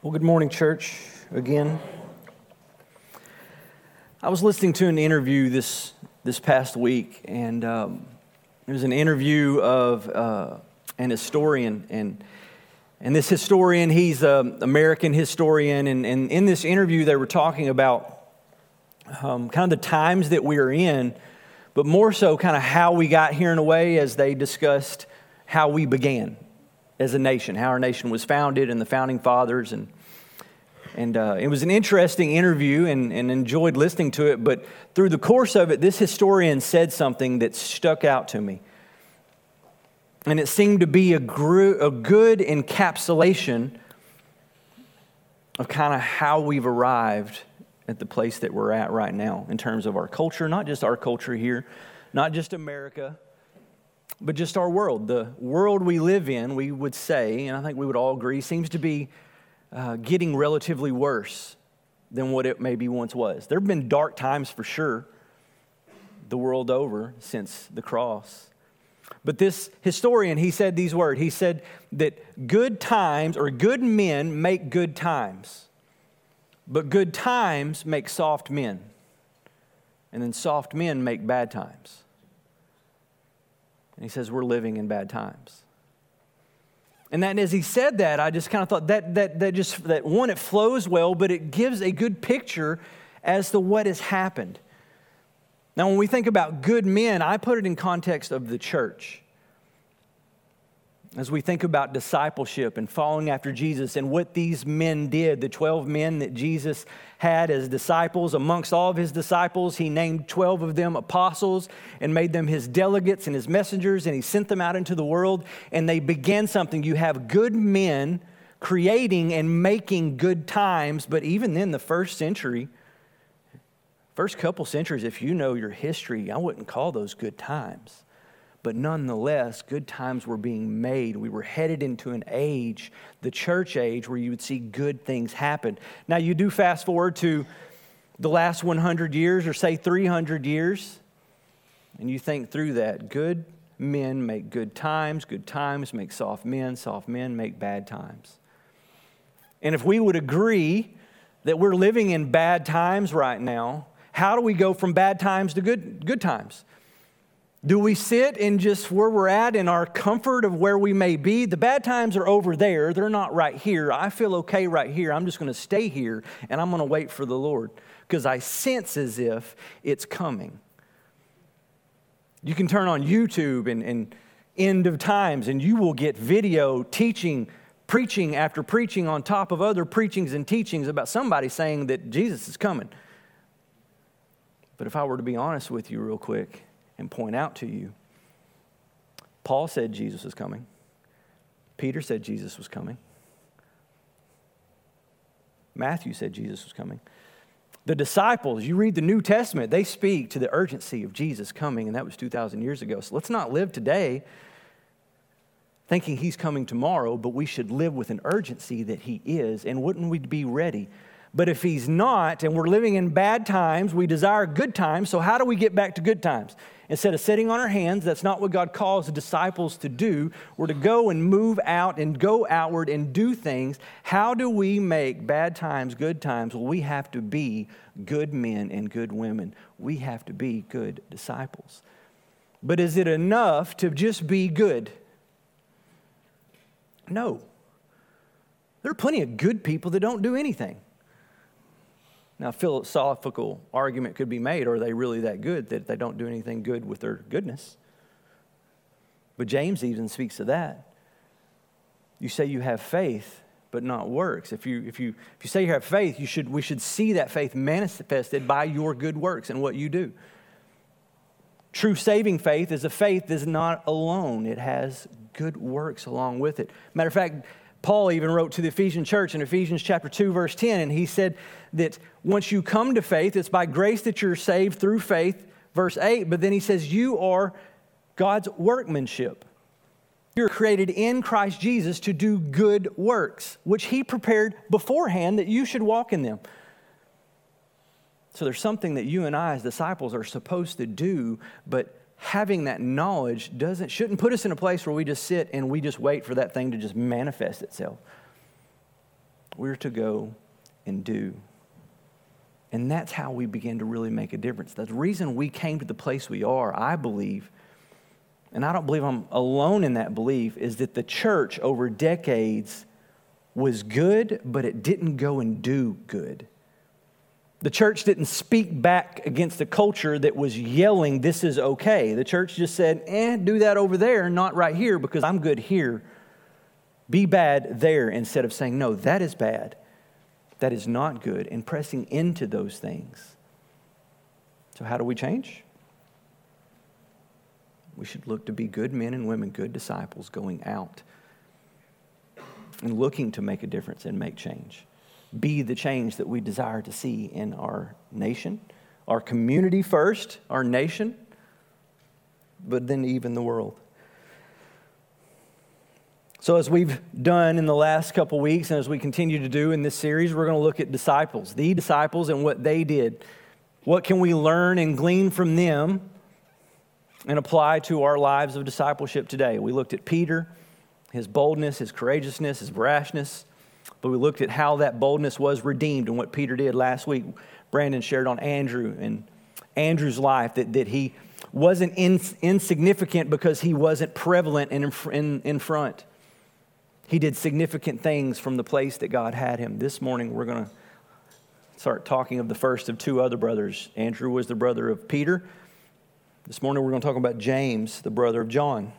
Well, good morning, church, again. I was listening to an interview this, this past week, and um, it was an interview of uh, an historian. And, and this historian, he's an American historian, and, and in this interview, they were talking about um, kind of the times that we are in, but more so kind of how we got here in a way as they discussed how we began as a nation, how our nation was founded, and the founding fathers. And, and uh, it was an interesting interview and, and enjoyed listening to it. But through the course of it, this historian said something that stuck out to me. And it seemed to be a, a good encapsulation of kind of how we've arrived at the place that we're at right now in terms of our culture, not just our culture here, not just America, but just our world. The world we live in, we would say, and I think we would all agree, seems to be uh, getting relatively worse than what it maybe once was. There have been dark times for sure, the world over since the cross. But this historian, he said these words. He said that good times or good men make good times, but good times make soft men. And then soft men make bad times. And he says, We're living in bad times. And that as he said that, I just kind of thought that, that, that just, that one, it flows well, but it gives a good picture as to what has happened. Now, when we think about good men, I put it in context of the church as we think about discipleship and following after Jesus and what these men did, the 12 men that Jesus had as disciples, amongst all of his disciples, he named 12 of them apostles and made them his delegates and his messengers, and he sent them out into the world, and they began something. You have good men creating and making good times, but even then, the first century, first couple centuries, if you know your history, I wouldn't call those good times. But nonetheless, good times were being made. We were headed into an age, the church age, where you would see good things happen. Now, you do fast forward to the last 100 years, or say 300 years, and you think through that. Good men make good times, good times make soft men, soft men make bad times. And if we would agree that we're living in bad times right now, how do we go from bad times to good, good times? Do we sit in just where we're at in our comfort of where we may be? The bad times are over there. They're not right here. I feel okay right here. I'm just going to stay here and I'm going to wait for the Lord because I sense as if it's coming. You can turn on YouTube and, and end of times and you will get video teaching, preaching after preaching on top of other preachings and teachings about somebody saying that Jesus is coming. But if I were to be honest with you, real quick, and point out to you. Paul said Jesus was coming. Peter said Jesus was coming. Matthew said Jesus was coming. The disciples, you read the New Testament, they speak to the urgency of Jesus coming, and that was 2,000 years ago. So let's not live today thinking he's coming tomorrow, but we should live with an urgency that he is, and wouldn't we be ready? But if he's not, and we're living in bad times, we desire good times, so how do we get back to good times? Instead of sitting on our hands, that's not what God calls the disciples to do. We're to go and move out and go outward and do things. How do we make bad times good times? Well, we have to be good men and good women. We have to be good disciples. But is it enough to just be good? No. There are plenty of good people that don't do anything. Now, philosophical argument could be made are they really that good that they don't do anything good with their goodness? But James even speaks of that. You say you have faith, but not works. If you, if you, if you say you have faith, you should, we should see that faith manifested by your good works and what you do. True saving faith is a faith that is not alone, it has good works along with it. Matter of fact, Paul even wrote to the Ephesian church in Ephesians chapter 2 verse 10 and he said that once you come to faith it's by grace that you're saved through faith verse 8 but then he says you are God's workmanship. You're created in Christ Jesus to do good works which he prepared beforehand that you should walk in them. So there's something that you and I as disciples are supposed to do but having that knowledge doesn't shouldn't put us in a place where we just sit and we just wait for that thing to just manifest itself. We're to go and do. And that's how we begin to really make a difference. The reason we came to the place we are, I believe, and I don't believe I'm alone in that belief, is that the church over decades was good, but it didn't go and do good. The church didn't speak back against the culture that was yelling, This is okay. The church just said, Eh, do that over there, not right here, because I'm good here. Be bad there, instead of saying, No, that is bad. That is not good, and pressing into those things. So, how do we change? We should look to be good men and women, good disciples going out and looking to make a difference and make change be the change that we desire to see in our nation, our community first, our nation, but then even the world. So, as we've done in the last couple weeks, and as we continue to do in this series, we're going to look at disciples, the disciples, and what they did. What can we learn and glean from them and apply to our lives of discipleship today? We looked at Peter, his boldness, his courageousness, his brashness. But we looked at how that boldness was redeemed and what Peter did last week. Brandon shared on Andrew and Andrew's life that, that he wasn't in, insignificant because he wasn't prevalent in, in, in front. He did significant things from the place that God had him. This morning, we're going to start talking of the first of two other brothers. Andrew was the brother of Peter. This morning, we're going to talk about James, the brother of John.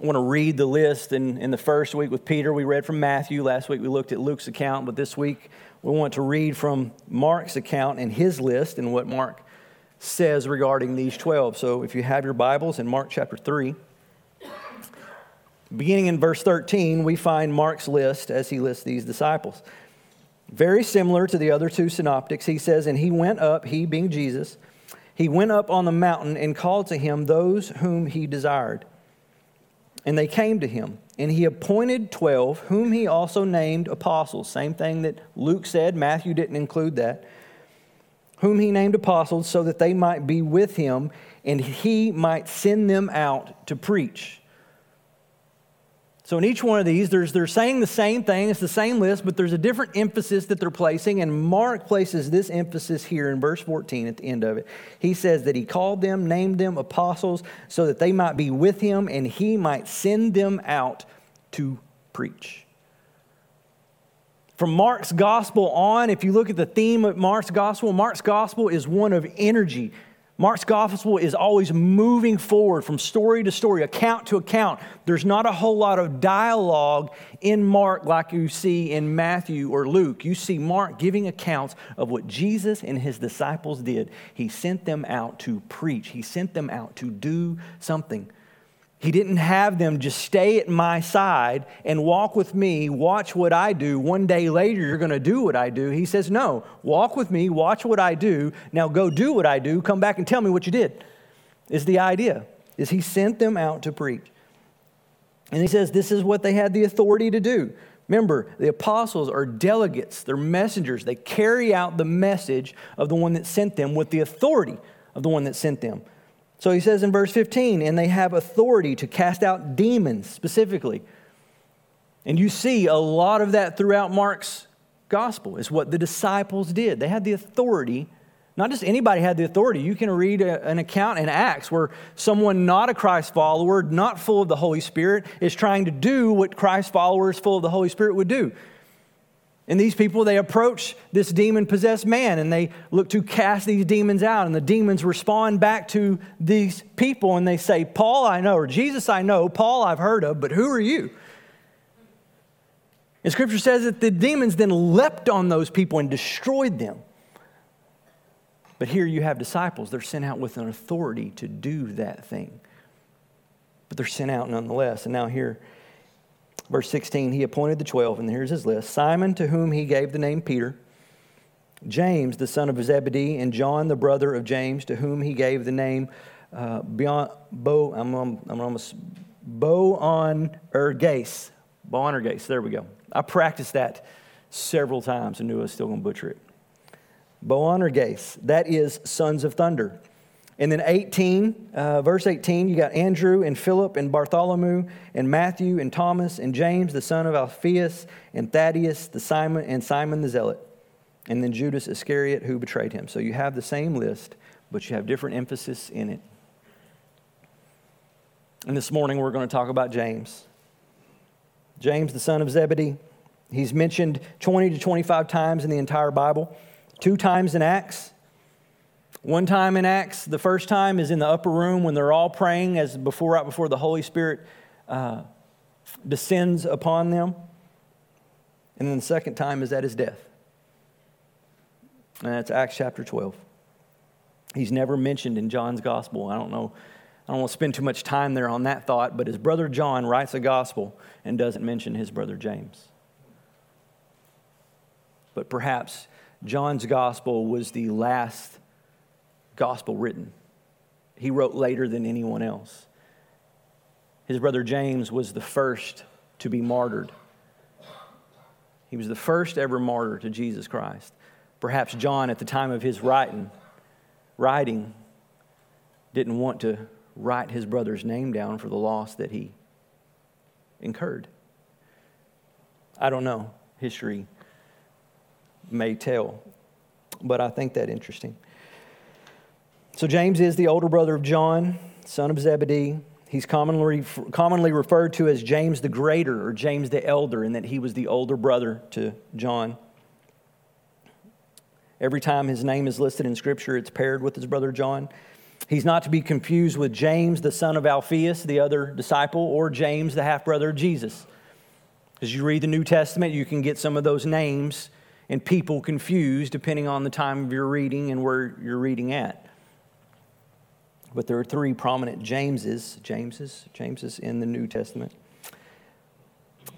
I want to read the list. In, in the first week with Peter, we read from Matthew. Last week, we looked at Luke's account. But this week, we want to read from Mark's account and his list and what Mark says regarding these 12. So if you have your Bibles in Mark chapter 3, beginning in verse 13, we find Mark's list as he lists these disciples. Very similar to the other two synoptics, he says, And he went up, he being Jesus, he went up on the mountain and called to him those whom he desired and they came to him. And he appointed 12, whom he also named apostles. Same thing that Luke said. Matthew didn't include that. Whom he named apostles so that they might be with him and he might send them out to preach so in each one of these, they're saying the same thing, it's the same list, but there's a different emphasis that they're placing. And Mark places this emphasis here in verse 14 at the end of it. He says that he called them, named them apostles, so that they might be with him and he might send them out to preach. From Mark's gospel on, if you look at the theme of Mark's gospel, Mark's gospel is one of energy, Mark's gospel is always moving forward from story to story, account to account. There's not a whole lot of dialogue in Mark like you see in Matthew or Luke. You see Mark giving accounts of what Jesus and his disciples did. He sent them out to preach, he sent them out to do something. He didn't have them just stay at my side and walk with me, watch what I do. One day later, you're going to do what I do. He says, No, walk with me, watch what I do. Now go do what I do. Come back and tell me what you did. Is the idea. Is he sent them out to preach. And he says this is what they had the authority to do. Remember, the apostles are delegates, they're messengers. They carry out the message of the one that sent them with the authority of the one that sent them. So he says in verse 15, and they have authority to cast out demons specifically. And you see a lot of that throughout Mark's gospel, is what the disciples did. They had the authority. Not just anybody had the authority. You can read a, an account in Acts where someone not a Christ follower, not full of the Holy Spirit, is trying to do what Christ followers full of the Holy Spirit would do. And these people, they approach this demon possessed man and they look to cast these demons out. And the demons respond back to these people and they say, Paul, I know, or Jesus, I know, Paul, I've heard of, but who are you? And scripture says that the demons then leapt on those people and destroyed them. But here you have disciples. They're sent out with an authority to do that thing. But they're sent out nonetheless. And now here, Verse 16, he appointed the 12, and here's his list Simon, to whom he gave the name Peter, James, the son of Zebedee, and John, the brother of James, to whom he gave the name uh, Bo, I'm, I'm almost, Boanerges. Boanerges, there we go. I practiced that several times and knew I was still going to butcher it. Boanerges, that is sons of thunder. And then 18, uh, verse 18, you got Andrew and Philip and Bartholomew and Matthew and Thomas and James, the son of Alphaeus, and Thaddeus, the Simon, and Simon the Zealot, and then Judas Iscariot who betrayed him. So you have the same list, but you have different emphasis in it. And this morning we're going to talk about James. James, the son of Zebedee. He's mentioned 20 to 25 times in the entire Bible, two times in Acts one time in Acts, the first time is in the upper room when they're all praying as before, right before the Holy Spirit uh, descends upon them. And then the second time is at his death. And that's Acts chapter 12. He's never mentioned in John's gospel. I don't know. I don't want to spend too much time there on that thought, but his brother John writes a gospel and doesn't mention his brother James. But perhaps John's gospel was the last gospel written. He wrote later than anyone else. His brother James was the first to be martyred. He was the first ever martyr to Jesus Christ. Perhaps John, at the time of his writing, writing, didn't want to write his brother's name down for the loss that he incurred. I don't know. History may tell, but I think that interesting. So, James is the older brother of John, son of Zebedee. He's commonly, commonly referred to as James the Greater or James the Elder, in that he was the older brother to John. Every time his name is listed in Scripture, it's paired with his brother John. He's not to be confused with James, the son of Alphaeus, the other disciple, or James, the half brother of Jesus. As you read the New Testament, you can get some of those names and people confused depending on the time of your reading and where you're reading at. But there are three prominent Jameses, Jameses, Jameses in the New Testament.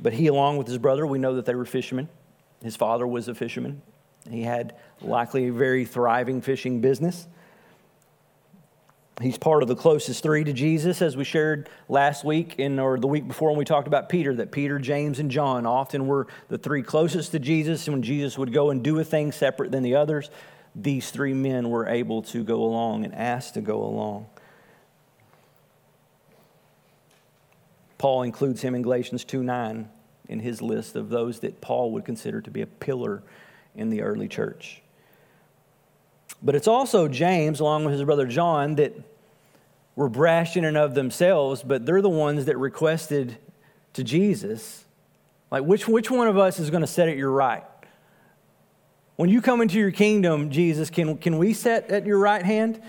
But he, along with his brother, we know that they were fishermen. His father was a fisherman. He had likely a very thriving fishing business. He's part of the closest three to Jesus, as we shared last week in, or the week before when we talked about Peter, that Peter, James, and John often were the three closest to Jesus. And when Jesus would go and do a thing separate than the others, these three men were able to go along and asked to go along. Paul includes him in Galatians 2 9 in his list of those that Paul would consider to be a pillar in the early church. But it's also James, along with his brother John, that were brash in and of themselves, but they're the ones that requested to Jesus, like, which, which one of us is going to set at your right? When you come into your kingdom, Jesus, can, can we sit at your right hand?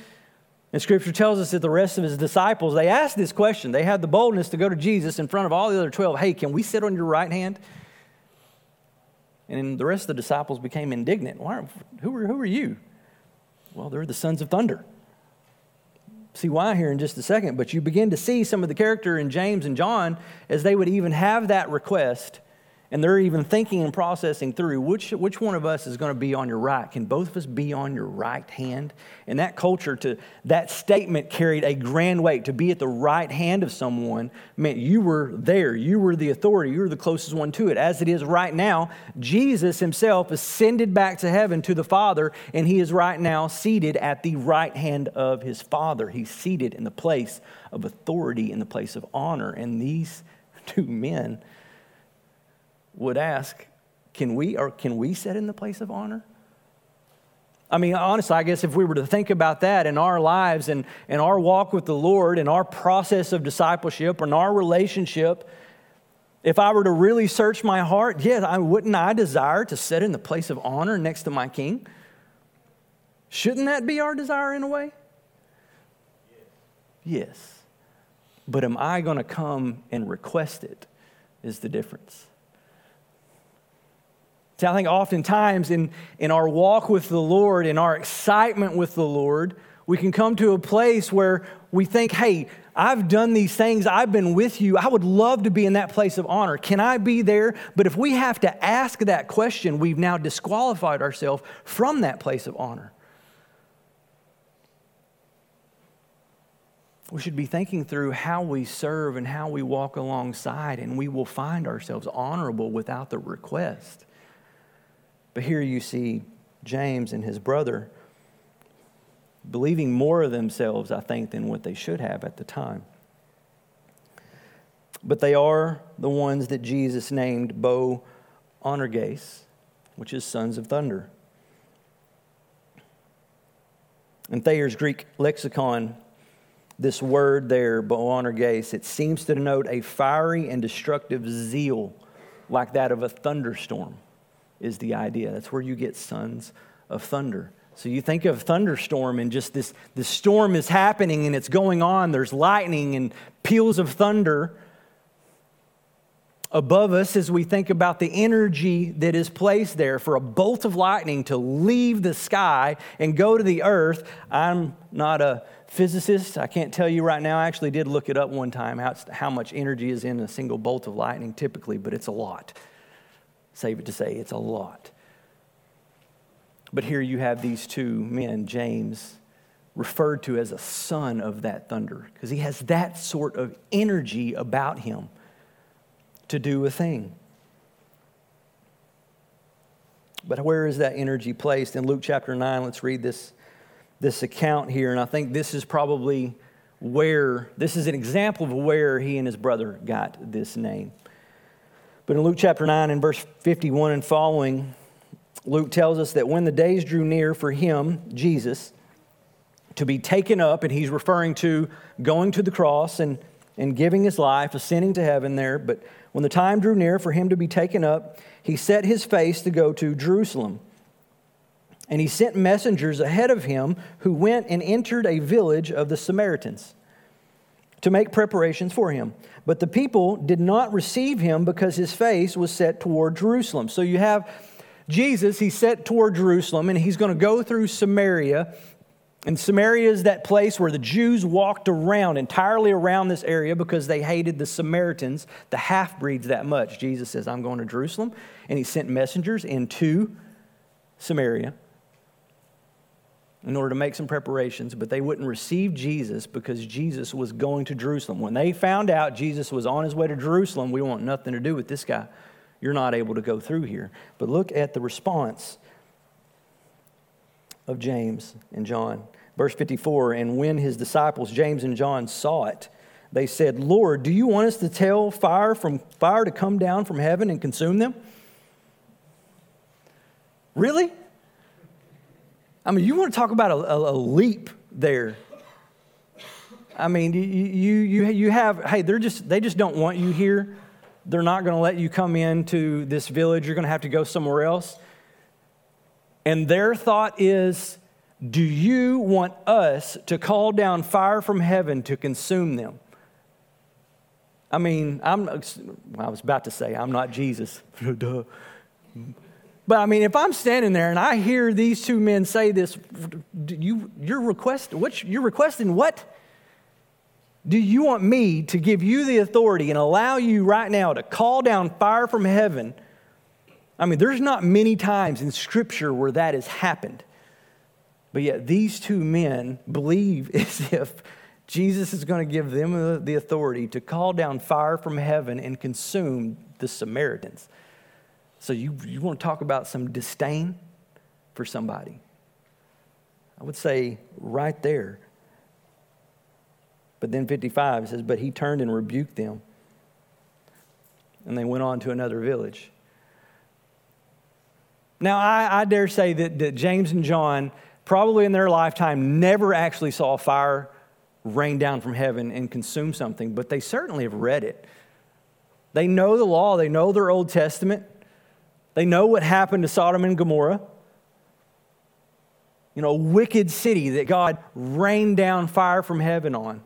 And scripture tells us that the rest of his disciples, they asked this question. They had the boldness to go to Jesus in front of all the other 12. Hey, can we sit on your right hand? And the rest of the disciples became indignant. Why, who, are, who are you? Well, they're the sons of thunder. See why here in just a second, but you begin to see some of the character in James and John as they would even have that request and they're even thinking and processing through which, which one of us is going to be on your right? Can both of us be on your right hand? And that culture, to that statement carried a grand weight. To be at the right hand of someone meant you were there, you were the authority, you were the closest one to it. As it is right now, Jesus himself ascended back to heaven to the Father, and he is right now seated at the right hand of his Father. He's seated in the place of authority, in the place of honor. And these two men, would ask, can we or can we sit in the place of honor? I mean, honestly, I guess if we were to think about that in our lives and, in our walk with the Lord and our process of discipleship and our relationship, if I were to really search my heart, yes, I wouldn't I desire to sit in the place of honor next to my king? Shouldn't that be our desire in a way? Yes. But am I going to come and request it? Is the difference. I think oftentimes in, in our walk with the Lord, in our excitement with the Lord, we can come to a place where we think, hey, I've done these things. I've been with you. I would love to be in that place of honor. Can I be there? But if we have to ask that question, we've now disqualified ourselves from that place of honor. We should be thinking through how we serve and how we walk alongside, and we will find ourselves honorable without the request. But here you see James and his brother believing more of themselves, I think, than what they should have at the time. But they are the ones that Jesus named Bo Anerges, which is sons of thunder. In Thayer's Greek lexicon, this word there, Boanerges, it seems to denote a fiery and destructive zeal like that of a thunderstorm, is the idea. That's where you get sons of thunder. So you think of thunderstorm and just this, this storm is happening and it's going on. There's lightning and peals of thunder above us as we think about the energy that is placed there for a bolt of lightning to leave the sky and go to the earth. I'm not a physicist. I can't tell you right now. I actually did look it up one time how, how much energy is in a single bolt of lightning typically, but it's a lot. Save it to say, it's a lot. But here you have these two men, James, referred to as a son of that thunder, because he has that sort of energy about him to do a thing. But where is that energy placed? In Luke chapter 9, let's read this, this account here. And I think this is probably where, this is an example of where he and his brother got this name. But in Luke chapter 9, and verse 51 and following, Luke tells us that when the days drew near for him, Jesus, to be taken up, and he's referring to going to the cross and, and giving his life, ascending to heaven there, but when the time drew near for him to be taken up, he set his face to go to Jerusalem. And he sent messengers ahead of him who went and entered a village of the Samaritans to make preparations for him. But the people did not receive him because his face was set toward Jerusalem. So you have Jesus, he's set toward Jerusalem, and he's going to go through Samaria and Samaria is that place where the Jews walked around, entirely around this area, because they hated the Samaritans, the half breeds, that much. Jesus says, I'm going to Jerusalem. And he sent messengers into Samaria in order to make some preparations, but they wouldn't receive Jesus because Jesus was going to Jerusalem. When they found out Jesus was on his way to Jerusalem, we want nothing to do with this guy. You're not able to go through here. But look at the response of James and John. Verse 54 And when his disciples, James and John, saw it, they said, Lord, do you want us to tell fire from fire to come down from heaven and consume them? Really? I mean, you want to talk about a, a, a leap there. I mean, you, you, you have, hey, they're just, they just don't want you here. They're not going to let you come into this village. You're going to have to go somewhere else. And their thought is, do you want us to call down fire from heaven to consume them? I mean, I'm, I was about to say, I'm not Jesus. But I mean, if I'm standing there and I hear these two men say this, you, you're, request, what, you're requesting what? Do you want me to give you the authority and allow you right now to call down fire from heaven I mean, there's not many times in Scripture where that has happened. But yet, these two men believe as if Jesus is going to give them the authority to call down fire from heaven and consume the Samaritans. So, you, you want to talk about some disdain for somebody? I would say right there. But then 55 says, But he turned and rebuked them. And they went on to another village. Now, I, I dare say that, that James and John, probably in their lifetime, never actually saw fire rain down from heaven and consume something, but they certainly have read it. They know the law, they know their Old Testament, they know what happened to Sodom and Gomorrah. You know, a wicked city that God rained down fire from heaven on.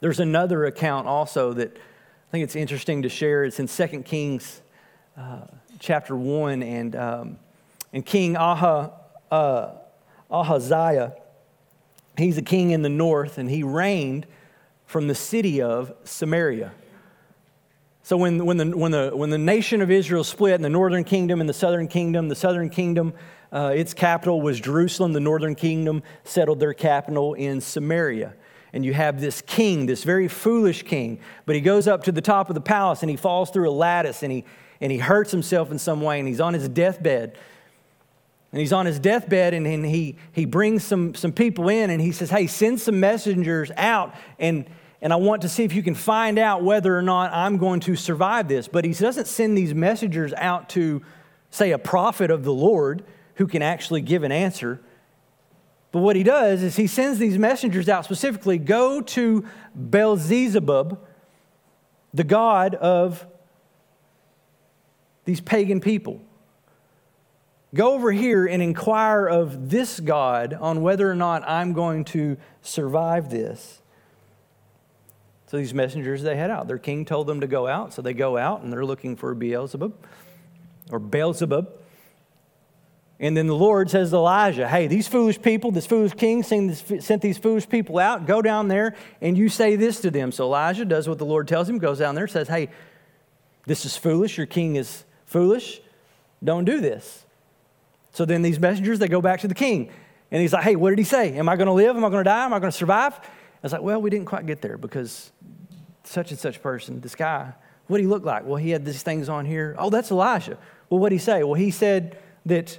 There's another account also that I think it's interesting to share. It's in 2 Kings uh, chapter 1, and, um, and King uh, Ahaziah, he's a king in the north, and he reigned from the city of Samaria. So when, when, the, when, the, when the nation of Israel split in the northern kingdom and the southern kingdom, the southern kingdom, uh, its capital was Jerusalem. The northern kingdom settled their capital in Samaria. And you have this king, this very foolish king, but he goes up to the top of the palace and he falls through a lattice and he, and he hurts himself in some way and he's on his deathbed. And he's on his deathbed and, and he, he brings some, some people in and he says, Hey, send some messengers out and, and I want to see if you can find out whether or not I'm going to survive this. But he doesn't send these messengers out to, say, a prophet of the Lord who can actually give an answer. But what he does is he sends these messengers out specifically go to Beelzebub, the god of these pagan people. Go over here and inquire of this God on whether or not I'm going to survive this. So these messengers, they head out. Their king told them to go out, so they go out and they're looking for Beelzebub or Beelzebub. And then the Lord says to Elijah, Hey, these foolish people, this foolish king sent these foolish people out. Go down there and you say this to them. So Elijah does what the Lord tells him, goes down there, says, Hey, this is foolish. Your king is foolish. Don't do this. So then these messengers, they go back to the king. And he's like, Hey, what did he say? Am I going to live? Am I going to die? Am I going to survive? I was like, Well, we didn't quite get there because such and such person, this guy, what did he look like? Well, he had these things on here. Oh, that's Elijah. Well, what did he say? Well, he said that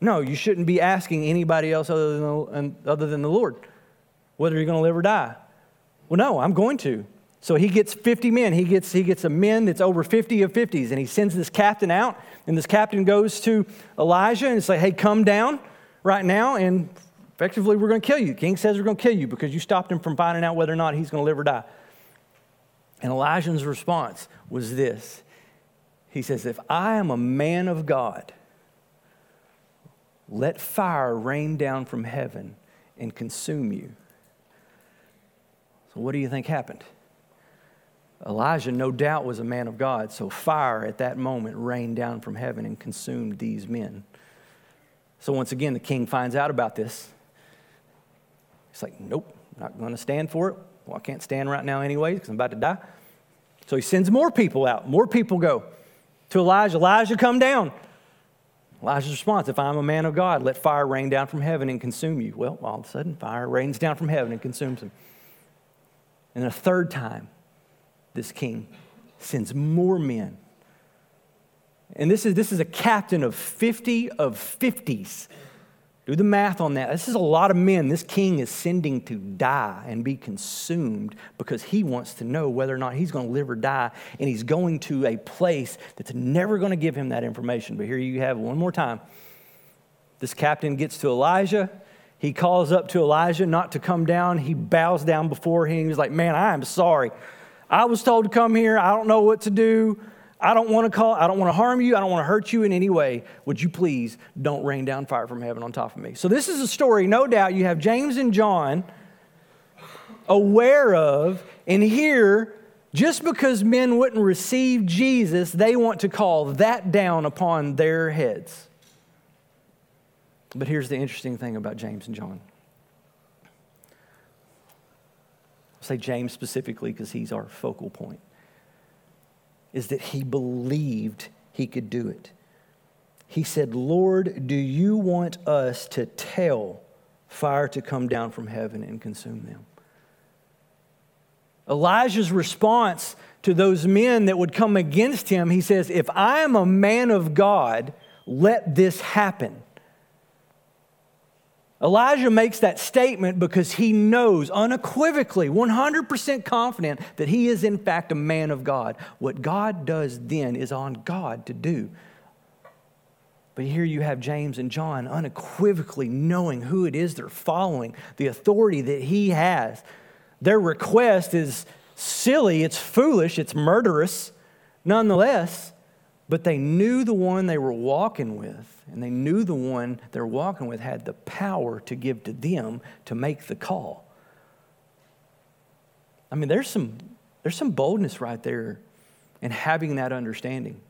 no, you shouldn't be asking anybody else other than the, other than the Lord whether you're going to live or die. Well, no, I'm going to. So he gets 50 men. He gets, he gets a men that's over 50 of 50s, and he sends this captain out. And this captain goes to Elijah and say, Hey, come down right now, and effectively, we're going to kill you. King says we're going to kill you because you stopped him from finding out whether or not he's going to live or die. And Elijah's response was this He says, If I am a man of God, let fire rain down from heaven and consume you. So, what do you think happened? Elijah, no doubt, was a man of God, so fire at that moment rained down from heaven and consumed these men. So, once again, the king finds out about this. He's like, Nope, not going to stand for it. Well, I can't stand right now, anyways, because I'm about to die. So, he sends more people out. More people go to Elijah. Elijah, come down. Elijah's response If I'm a man of God, let fire rain down from heaven and consume you. Well, all of a sudden, fire rains down from heaven and consumes him. And a third time, this king sends more men. And this is, this is a captain of 50 of 50s do the math on that. This is a lot of men this king is sending to die and be consumed because he wants to know whether or not he's going to live or die. And he's going to a place that's never going to give him that information. But here you have one more time. This captain gets to Elijah. He calls up to Elijah not to come down. He bows down before him. He's like, Man, I am sorry. I was told to come here. I don't know what to do. I don't want to call, I don't want to harm you. I don't want to hurt you in any way. Would you please don't rain down fire from heaven on top of me? So, this is a story, no doubt, you have James and John aware of, and here, just because men wouldn't receive Jesus, they want to call that down upon their heads. But here's the interesting thing about James and John. I'll say James specifically because he's our focal point is that he believed he could do it. He said, Lord, do you want us to tell fire to come down from heaven and consume them? Elijah's response to those men that would come against him, he says, If I am a man of God, let this happen. Elijah makes that statement because he knows unequivocally, 100% confident, that he is in fact a man of God. What God does then is on God to do. But here you have James and John unequivocally knowing who it is they're following, the authority that he has. Their request is silly, it's foolish, it's murderous. Nonetheless, but they knew the one they were walking with, and they knew the one they're walking with had the power to give to them to make the call. I mean, there's some, there's some boldness right there in having that understanding.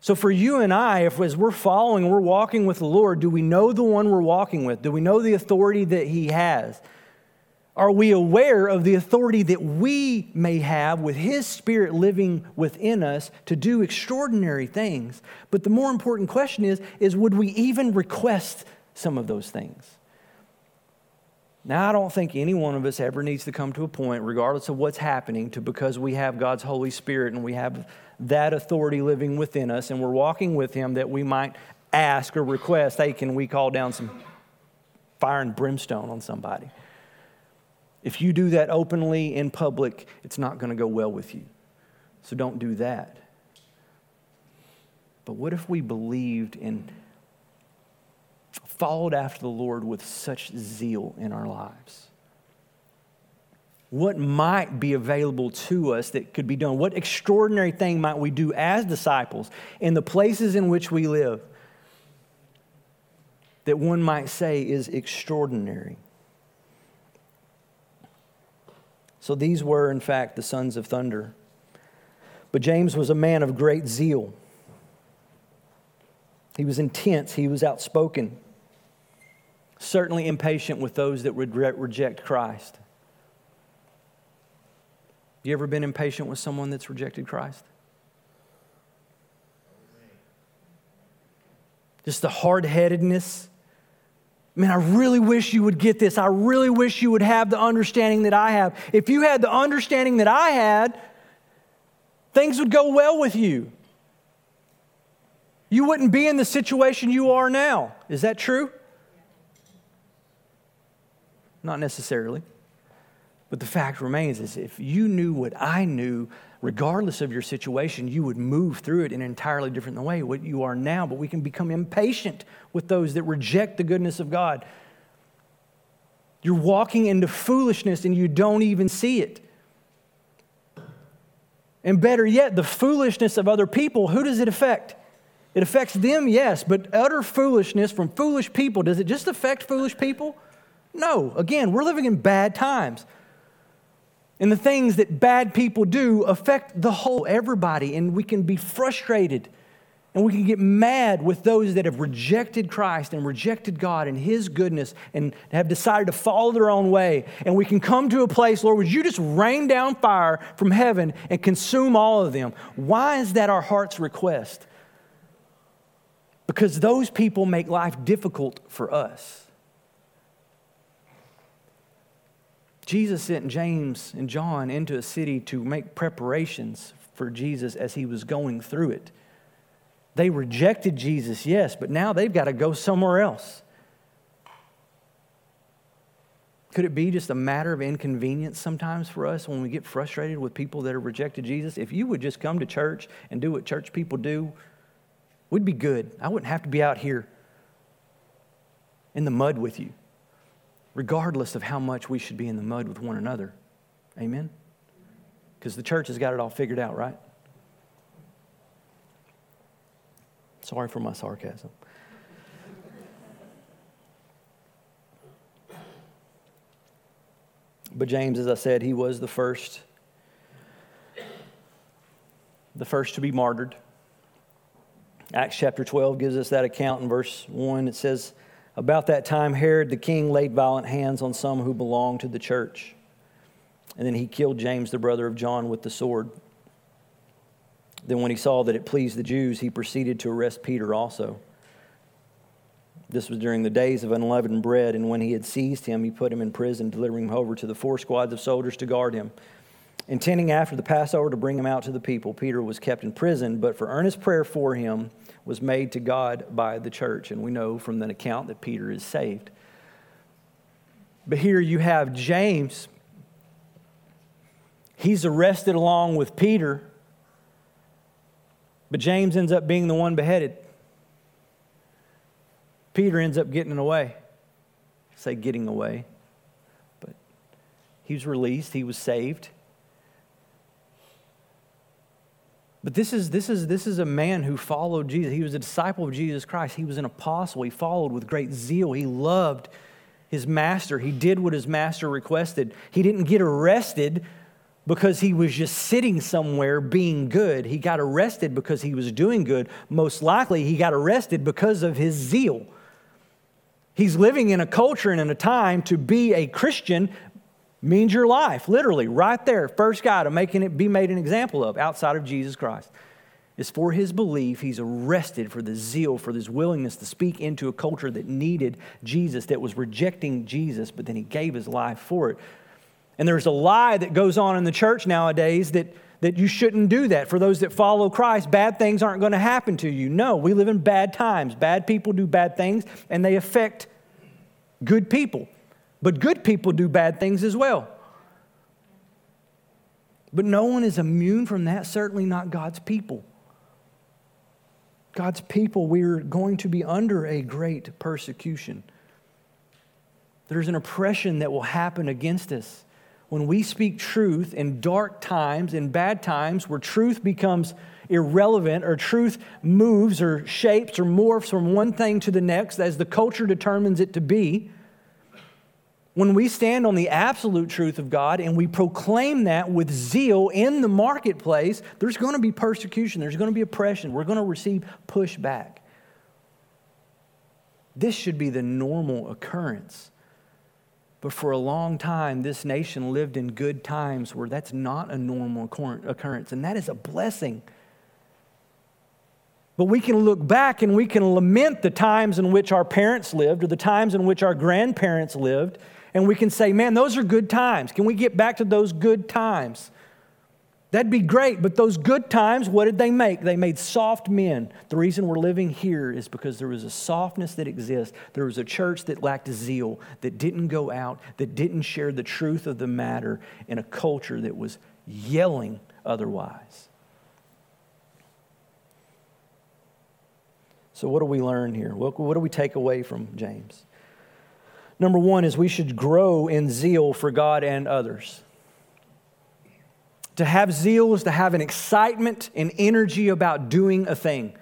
So, for you and I, if as we're following, we're walking with the Lord, do we know the one we're walking with? Do we know the authority that He has? Are we aware of the authority that we may have with His Spirit living within us to do extraordinary things? But the more important question is, is would we even request some of those things? Now, I don't think any one of us ever needs to come to a point, regardless of what's happening, to because we have God's Holy Spirit and we have that authority living within us and we're walking with Him, that we might ask or request, hey, can we call down some fire and brimstone on somebody? If you do that openly in public, it's not going to go well with you. So don't do that. But what if we believed and followed after the Lord with such zeal in our lives? What might be available to us that could be done? What extraordinary thing might we do as disciples in the places in which we live that one might say is extraordinary? So these were, in fact, the sons of thunder. But James was a man of great zeal. He was intense, he was outspoken, certainly impatient with those that would reject Christ. You ever been impatient with someone that's rejected Christ? Just the hard headedness. Man, I really wish you would get this. I really wish you would have the understanding that I have. If you had the understanding that I had, things would go well with you you wouldn't be in the situation you are now. Is that true? Not necessarily. But the fact remains is if you knew what I knew, regardless of your situation, you would move through it in an entirely different way what you are now. But we can become impatient with those that reject the goodness of God. You're walking into foolishness and you don't even see it. And better yet, the foolishness of other people, who does it affect? It affects them, yes, but utter foolishness from foolish people, does it just affect foolish people? No. Again, we're living in bad times. And the things that bad people do affect the whole everybody, and we can be frustrated and we can get mad with those that have rejected Christ and rejected God and His goodness and have decided to follow their own way. And we can come to a place, Lord, would you just rain down fire from heaven and consume all of them? Why is that our heart's request? because those people make life difficult for us. Jesus sent James and John into a city to make preparations for Jesus as he was going through it. They rejected Jesus, yes, but now they've got to go somewhere else. Could it be just a matter of inconvenience sometimes for us when we get frustrated with people that have rejected Jesus? If you would just come to church and do what church people do, We'd be good. I wouldn't have to be out here in the mud with you, regardless of how much we should be in the mud with one another. Amen? Because the church has got it all figured out, right? Sorry for my sarcasm. But James, as I said, he was the first, the first to be martyred. Acts chapter 12 gives us that account in verse 1. It says, About that time, Herod the king laid violent hands on some who belonged to the church. And then he killed James, the brother of John, with the sword. Then, when he saw that it pleased the Jews, he proceeded to arrest Peter also. This was during the days of unleavened bread, and when he had seized him, he put him in prison, delivering him over to the four squads of soldiers to guard him. Intending after the Passover to bring him out to the people, Peter was kept in prison, but for earnest prayer for him, was made to God by the church. And we know from the account that Peter is saved. But here you have James. He's arrested along with Peter, but James ends up being the one beheaded. Peter ends up getting away. I say getting away, but he was released, he was saved. But this is, this, is, this is a man who followed Jesus. He was a disciple of Jesus Christ. He was an apostle. He followed with great zeal. He loved his master. He did what his master requested. He didn't get arrested because he was just sitting somewhere being good. He got arrested because he was doing good. Most likely, he got arrested because of his zeal. He's living in a culture and in a time to be a Christian means your life, literally, right there. First guy to making it be made an example of outside of Jesus Christ. Is for his belief, he's arrested for the zeal, for his willingness to speak into a culture that needed Jesus, that was rejecting Jesus, but then he gave his life for it. And there's a lie that goes on in the church nowadays that, that you shouldn't do that. For those that follow Christ, bad things aren't going to happen to you. No, we live in bad times. Bad people do bad things, and they affect good people. But good people do bad things as well. But no one is immune from that, certainly not God's people. God's people, we're going to be under a great persecution. There's an oppression that will happen against us when we speak truth in dark times, in bad times, where truth becomes irrelevant or truth moves or shapes or morphs from one thing to the next as the culture determines it to be. When we stand on the absolute truth of God and we proclaim that with zeal in the marketplace, there's going to be persecution, there's going to be oppression, we're going to receive pushback. This should be the normal occurrence. But for a long time, this nation lived in good times where that's not a normal occurrence, and that is a blessing. But we can look back and we can lament the times in which our parents lived or the times in which our grandparents lived, and we can say, man, those are good times. Can we get back to those good times? That'd be great, but those good times, what did they make? They made soft men. The reason we're living here is because there was a softness that exists. There was a church that lacked a zeal, that didn't go out, that didn't share the truth of the matter in a culture that was yelling otherwise. So, what do we learn here? What, what do we take away from James? Number one is we should grow in zeal for God and others. To have zeal is to have an excitement and energy about doing a thing.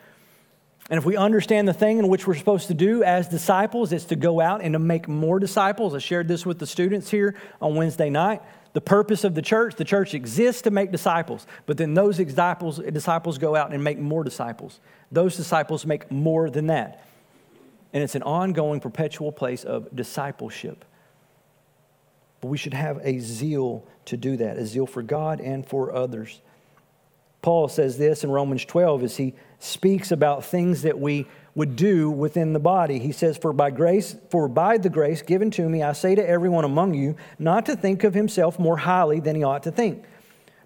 And if we understand the thing in which we're supposed to do as disciples, it's to go out and to make more disciples. I shared this with the students here on Wednesday night. The purpose of the church, the church exists to make disciples, but then those disciples, disciples go out and make more disciples. Those disciples make more than that. And it's an ongoing, perpetual place of discipleship. But we should have a zeal to do that, a zeal for God and for others. Paul says this in Romans 12 as he speaks about things that we would do within the body. He says, For by grace, for by the grace given to me, I say to everyone among you, not to think of himself more highly than he ought to think,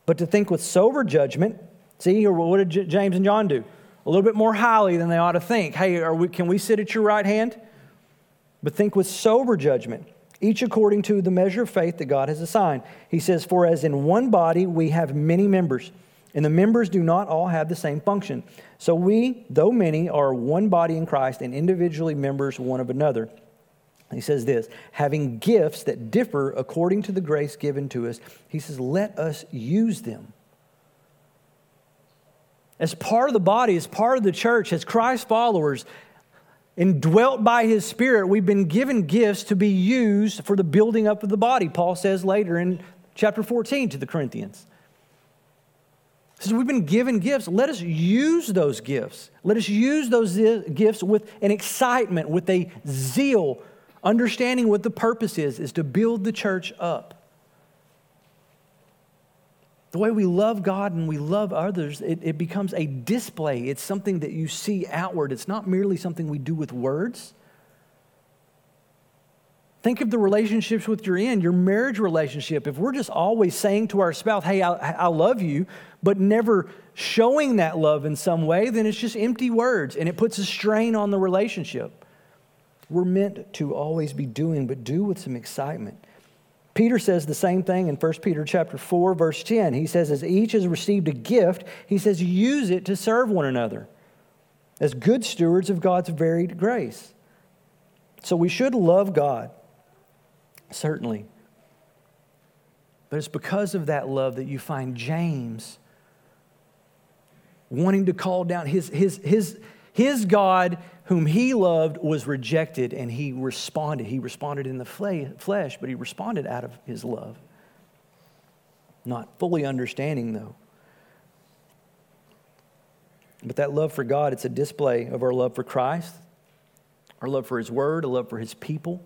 but to think with sober judgment. See, what did James and John do? A little bit more highly than they ought to think. Hey, we, can we sit at your right hand? But think with sober judgment each according to the measure of faith that God has assigned. He says, For as in one body we have many members, and the members do not all have the same function. So we, though many, are one body in Christ and individually members one of another. He says this having gifts that differ according to the grace given to us, he says, let us use them. As part of the body, as part of the church, as Christ followers, Indwelt by his spirit, we've been given gifts to be used for the building up of the body, Paul says later in chapter 14 to the Corinthians. He says, We've been given gifts. Let us use those gifts. Let us use those uh, gifts with an excitement, with a zeal, understanding what the purpose is, is to build the church up. The way we love God and we love others, it, it becomes a display. It's something that you see outward. It's not merely something we do with words. Think of the relationships with your in, your marriage relationship. If we're just always saying to our spouse, hey, I, I love you, but never showing that love in some way, then it's just empty words and it puts a strain on the relationship. We're meant to always be doing, but do with some excitement. Peter says the same thing in 1 Peter chapter 4 verse 10. He says as each has received a gift, he says use it to serve one another as good stewards of God's varied grace. So we should love God certainly. But it's because of that love that you find James wanting to call down his, his, his, his God whom he loved was rejected and he responded. He responded in the flesh, but he responded out of his love. Not fully understanding, though. But that love for God, it's a display of our love for Christ, our love for his word, a love for his people.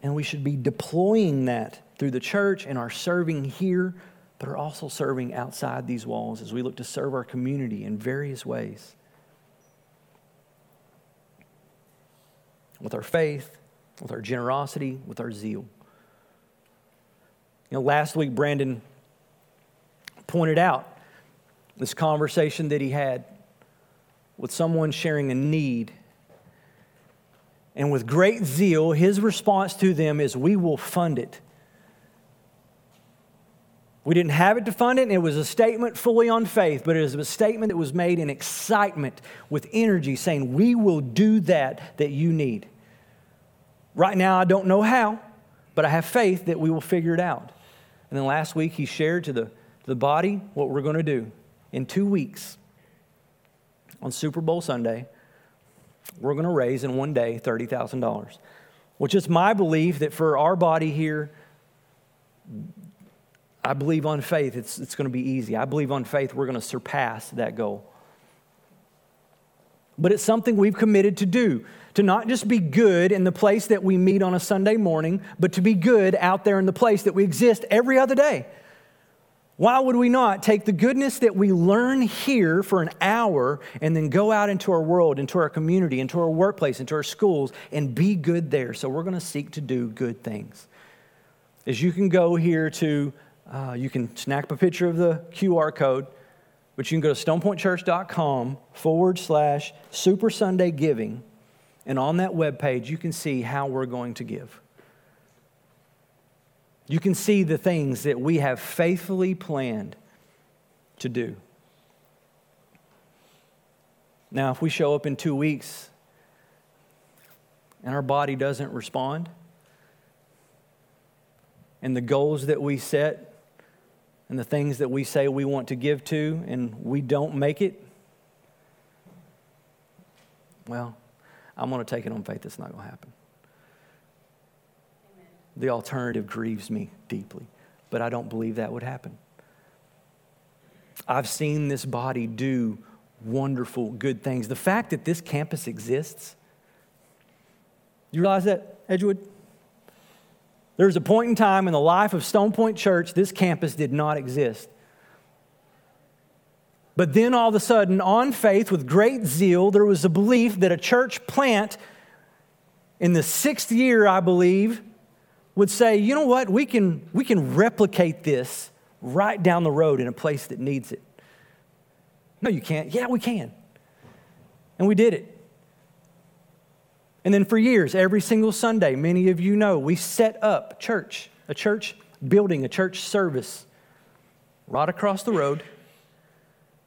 And we should be deploying that through the church and our serving here, but are also serving outside these walls as we look to serve our community in various ways. With our faith, with our generosity, with our zeal. You know, last week, Brandon pointed out this conversation that he had with someone sharing a need. And with great zeal, his response to them is, We will fund it. We didn't have it to fund it, and it was a statement fully on faith, but it was a statement that was made in excitement with energy, saying, We will do that that you need. Right now, I don't know how, but I have faith that we will figure it out. And then last week, he shared to the, to the body what we're going to do. In two weeks, on Super Bowl Sunday, we're going to raise in one day $30,000, which is my belief that for our body here, I believe on faith it's, it's going to be easy. I believe on faith we're going to surpass that goal. But it's something we've committed to do to not just be good in the place that we meet on a Sunday morning, but to be good out there in the place that we exist every other day. Why would we not take the goodness that we learn here for an hour and then go out into our world, into our community, into our workplace, into our schools, and be good there? So we're going to seek to do good things. As you can go here to uh, you can snap a picture of the QR code, but you can go to stonepointchurch.com forward slash Super Sunday Giving. And on that web page, you can see how we're going to give. You can see the things that we have faithfully planned to do. Now, if we show up in two weeks and our body doesn't respond, and the goals that we set and the things that we say we want to give to and we don't make it, well, I'm going to take it on faith it's not going to happen. Amen. The alternative grieves me deeply, but I don't believe that would happen. I've seen this body do wonderful, good things. The fact that this campus exists, you realize that, Edgewood? There was a point in time in the life of Stone Point Church, this campus did not exist. But then all of a sudden, on faith, with great zeal, there was a belief that a church plant in the sixth year, I believe, would say, you know what, we can, we can replicate this right down the road in a place that needs it. No, you can't. Yeah, we can. And we did it. And then for years, every single Sunday, many of you know, we set up church, a church building, a church service right across the road.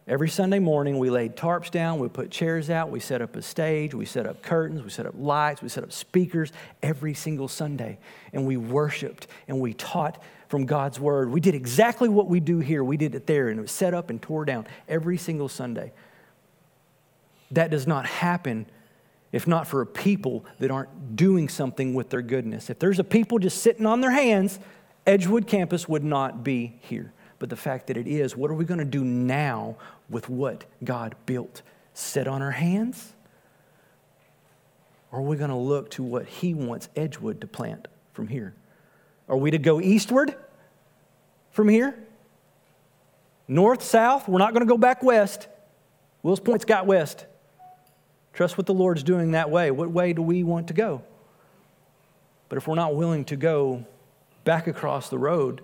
Every Sunday morning, we laid tarps down, we put chairs out, we set up a stage, we set up curtains, we set up lights, we set up speakers every single Sunday. And we worshiped and we taught from God's word. We did exactly what we do here, we did it there, and it was set up and tore down every single Sunday. That does not happen if not for a people that aren't doing something with their goodness. If there's a people just sitting on their hands, Edgewood campus would not be here. But the fact that it is, what are we going to do now with what God built? Sit on our hands? Or are we going to look to what He wants Edgewood to plant from here? Are we to go eastward from here? North, south? We're not going to go back west. Wills Point's got west. Trust what the Lord's doing that way. What way do we want to go? But if we're not willing to go back across the road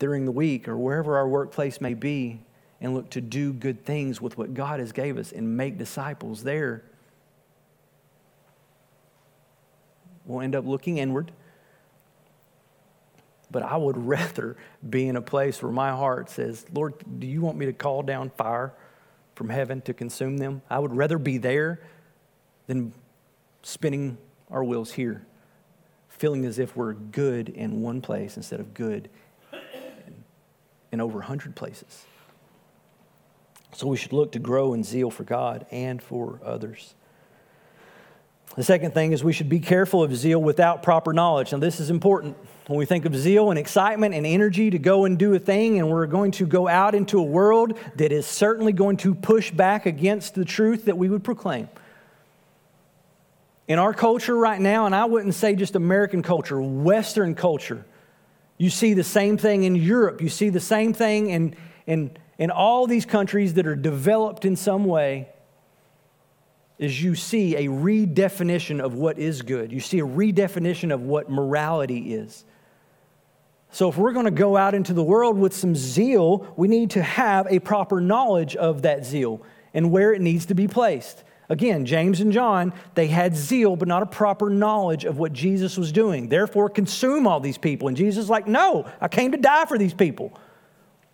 during the week or wherever our workplace may be and look to do good things with what God has gave us and make disciples there, we'll end up looking inward. But I would rather be in a place where my heart says, Lord, do you want me to call down fire from heaven to consume them. I would rather be there than spinning our wheels here, feeling as if we're good in one place instead of good in over 100 places. So we should look to grow in zeal for God and for others. The second thing is we should be careful of zeal without proper knowledge. Now, this is important. When we think of zeal and excitement and energy to go and do a thing, and we're going to go out into a world that is certainly going to push back against the truth that we would proclaim. In our culture right now, and I wouldn't say just American culture, Western culture, you see the same thing in Europe. You see the same thing in, in, in all these countries that are developed in some way is you see a redefinition of what is good. You see a redefinition of what morality is. So, if we're going to go out into the world with some zeal, we need to have a proper knowledge of that zeal and where it needs to be placed. Again, James and John, they had zeal, but not a proper knowledge of what Jesus was doing. Therefore, consume all these people. And Jesus is like, No, I came to die for these people.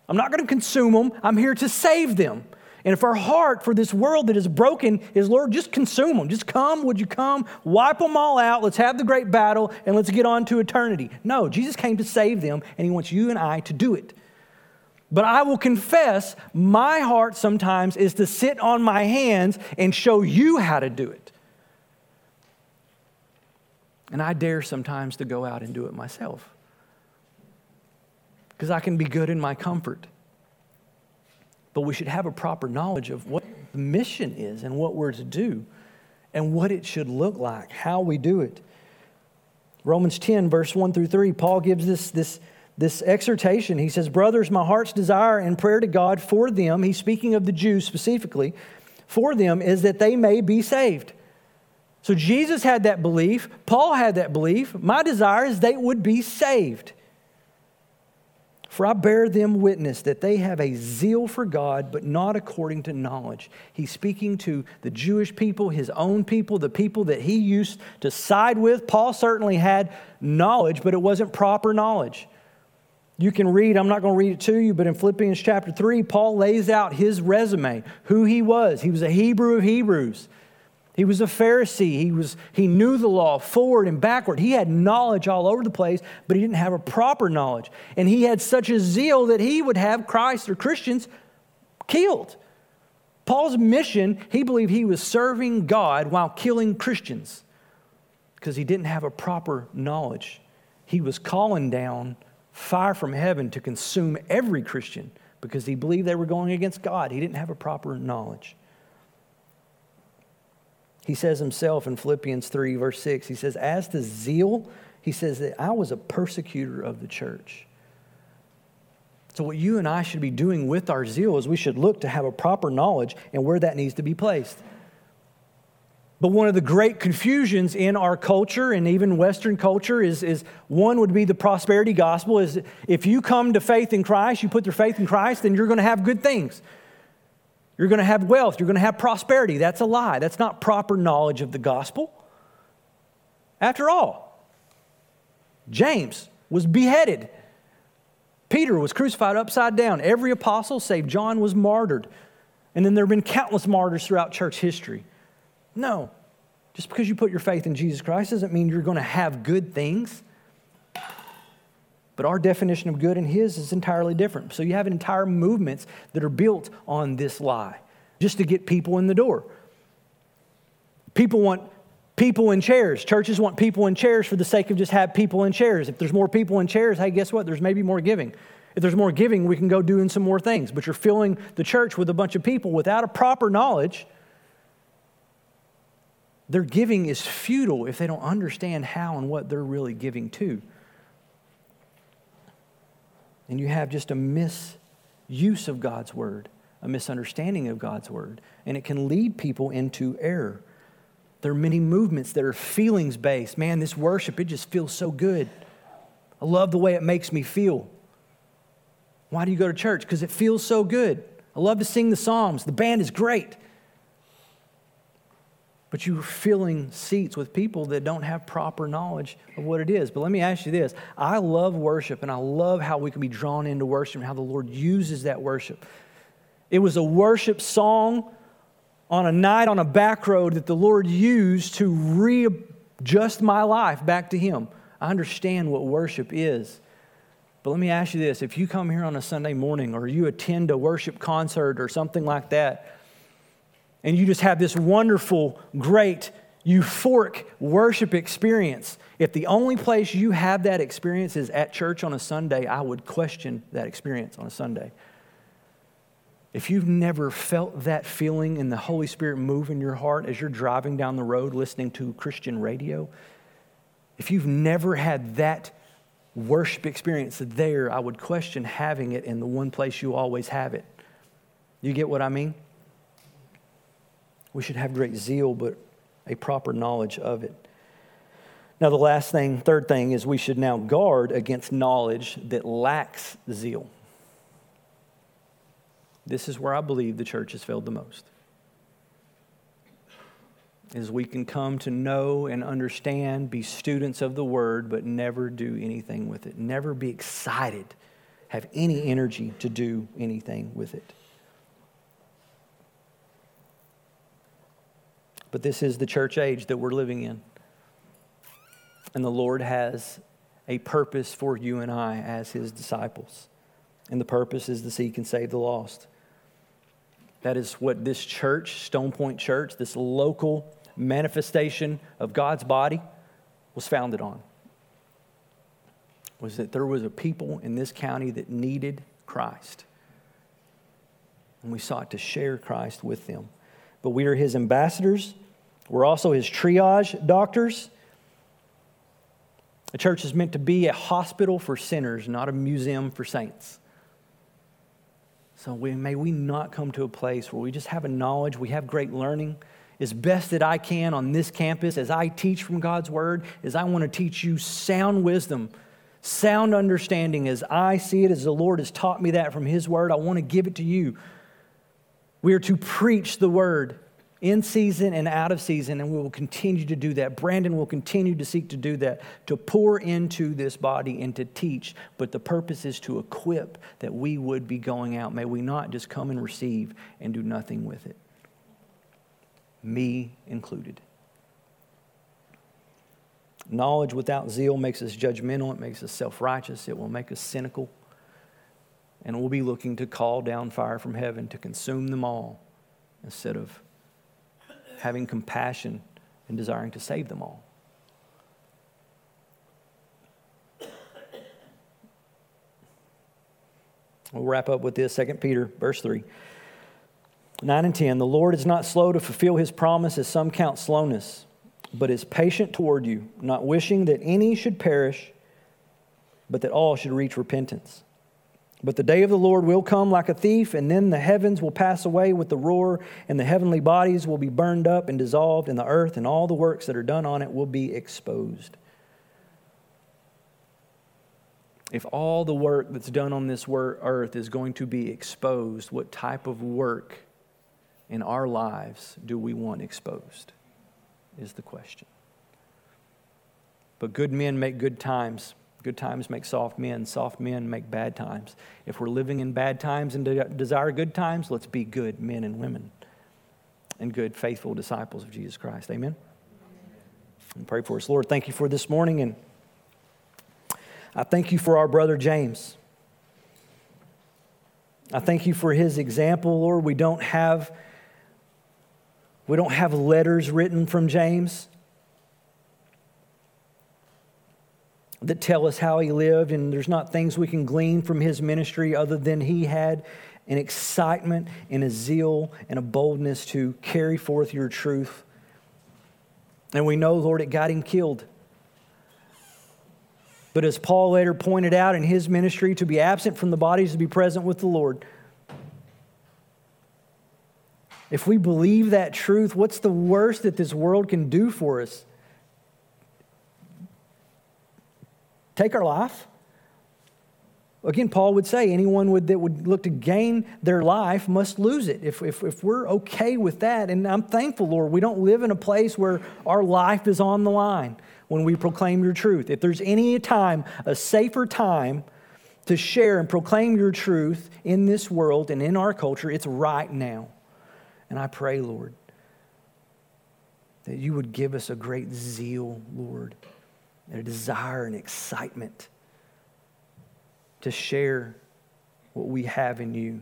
I'm not going to consume them, I'm here to save them. And if our heart for this world that is broken is, Lord, just consume them. Just come, would you come? Wipe them all out. Let's have the great battle and let's get on to eternity. No, Jesus came to save them and he wants you and I to do it. But I will confess, my heart sometimes is to sit on my hands and show you how to do it. And I dare sometimes to go out and do it myself. Because I can be good in my comfort. But we should have a proper knowledge of what the mission is and what we're to do and what it should look like, how we do it. Romans 10, verse 1 through 3, Paul gives this, this this exhortation. He says, Brothers, my heart's desire and prayer to God for them, he's speaking of the Jews specifically, for them is that they may be saved. So Jesus had that belief. Paul had that belief. My desire is they would be saved. For I bear them witness that they have a zeal for God, but not according to knowledge. He's speaking to the Jewish people, his own people, the people that he used to side with. Paul certainly had knowledge, but it wasn't proper knowledge. You can read, I'm not going to read it to you, but in Philippians chapter 3, Paul lays out his resume, who he was. He was a Hebrew of Hebrews. He was a Pharisee. He, was, he knew the law forward and backward. He had knowledge all over the place, but he didn't have a proper knowledge. And he had such a zeal that he would have Christ or Christians killed. Paul's mission, he believed he was serving God while killing Christians because he didn't have a proper knowledge. He was calling down fire from heaven to consume every Christian because he believed they were going against God. He didn't have a proper knowledge. He says himself in Philippians 3, verse 6, he says, As to zeal, he says that I was a persecutor of the church. So, what you and I should be doing with our zeal is we should look to have a proper knowledge and where that needs to be placed. But one of the great confusions in our culture and even Western culture is, is one would be the prosperity gospel is if you come to faith in Christ, you put your faith in Christ, then you're going to have good things. You're going to have wealth. You're going to have prosperity. That's a lie. That's not proper knowledge of the gospel. After all, James was beheaded. Peter was crucified upside down. Every apostle, save John, was martyred. And then there have been countless martyrs throughout church history. No. Just because you put your faith in Jesus Christ doesn't mean you're going to have good things. But our definition of good and his is entirely different. So you have entire movements that are built on this lie just to get people in the door. People want people in chairs. Churches want people in chairs for the sake of just have people in chairs. If there's more people in chairs, hey, guess what? There's maybe more giving. If there's more giving, we can go doing some more things. But you're filling the church with a bunch of people without a proper knowledge their giving is futile if they don't understand how and what they're really giving to. And you have just a misuse of God's word, a misunderstanding of God's word, and it can lead people into error. There are many movements that are feelings based. Man, this worship, it just feels so good. I love the way it makes me feel. Why do you go to church? Because it feels so good. I love to sing the Psalms. The band is great but you're filling seats with people that don't have proper knowledge of what it is. But let me ask you this I love worship, and I love how we can be drawn into worship and how the Lord uses that worship. It was a worship song on a night on a back road that the Lord used to readjust my life back to Him. I understand what worship is. But let me ask you this if you come here on a Sunday morning or you attend a worship concert or something like that, and you just have this wonderful, great, euphoric worship experience. If the only place you have that experience is at church on a Sunday, I would question that experience on a Sunday. If you've never felt that feeling and the Holy Spirit move in your heart as you're driving down the road listening to Christian radio, if you've never had that worship experience there, I would question having it in the one place you always have it. You get what I mean? We should have great zeal, but a proper knowledge of it. Now, the last thing, third thing, is we should now guard against knowledge that lacks zeal. This is where I believe the church has failed the most. Is we can come to know and understand, be students of the word, but never do anything with it. Never be excited, have any energy to do anything with it. But this is the church age that we're living in. And the Lord has a purpose for you and I as his disciples. And the purpose is to seek and save the lost. That is what this church, Stone Point Church, this local manifestation of God's body, was founded on. Was that there was a people in this county that needed Christ. And we sought to share Christ with them. But we are his ambassadors. We're also his triage doctors the church is meant to be a hospital for sinners, not a museum for saints. So we, may we not come to a place where we just have a knowledge, we have great learning. As best that I can on this campus, as I teach from God's word, as I want to teach you sound wisdom, sound understanding as I see it, as the Lord has taught me that from His word. I want to give it to you. We are to preach the word in season and out of season, and we will continue to do that. Brandon will continue to seek to do that, to pour into this body and to teach. But the purpose is to equip that we would be going out. May we not just come and receive and do nothing with it, me included. Knowledge without zeal makes us judgmental, it makes us self righteous, it will make us cynical. And we'll be looking to call down fire from heaven to consume them all instead of having compassion and desiring to save them all. We'll wrap up with this 2 Peter, verse 3. 9 and 10 The Lord is not slow to fulfill his promise, as some count slowness, but is patient toward you, not wishing that any should perish, but that all should reach repentance. But the day of the Lord will come like a thief, and then the heavens will pass away with the roar, and the heavenly bodies will be burned up and dissolved, and the earth and all the works that are done on it will be exposed. If all the work that's done on this earth is going to be exposed, what type of work in our lives do we want exposed? Is the question. But good men make good times. Good times make soft men, soft men make bad times. If we're living in bad times and de- desire good times, let's be good men and women and good, faithful disciples of Jesus Christ. Amen? And pray for us. Lord, thank you for this morning, and I thank you for our brother James. I thank you for his example, Lord. We don't have we don't have letters written from James. That tell us how he lived, and there's not things we can glean from his ministry other than he had an excitement and a zeal and a boldness to carry forth your truth. And we know, Lord, it got him killed. But as Paul later pointed out in his ministry, to be absent from the body is to be present with the Lord. If we believe that truth, what's the worst that this world can do for us? Take our life. Again, Paul would say anyone would, that would look to gain their life must lose it. If, if, if we're okay with that, and I'm thankful, Lord, we don't live in a place where our life is on the line when we proclaim your truth. If there's any time, a safer time to share and proclaim your truth in this world and in our culture, it's right now. And I pray, Lord, that you would give us a great zeal, Lord a desire and excitement to share what we have in you.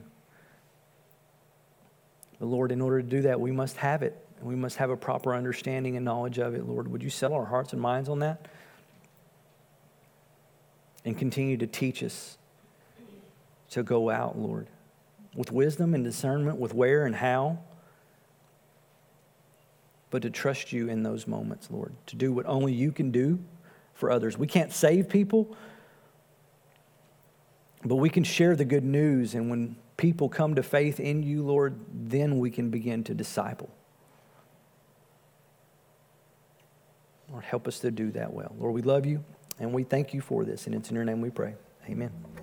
But Lord, in order to do that, we must have it. And we must have a proper understanding and knowledge of it. Lord, would you settle our hearts and minds on that? And continue to teach us to go out, Lord, with wisdom and discernment, with where and how but to trust you in those moments, Lord, to do what only you can do for others. We can't save people, but we can share the good news. And when people come to faith in you, Lord, then we can begin to disciple. Lord, help us to do that well. Lord, we love you and we thank you for this. And it's in your name we pray. Amen.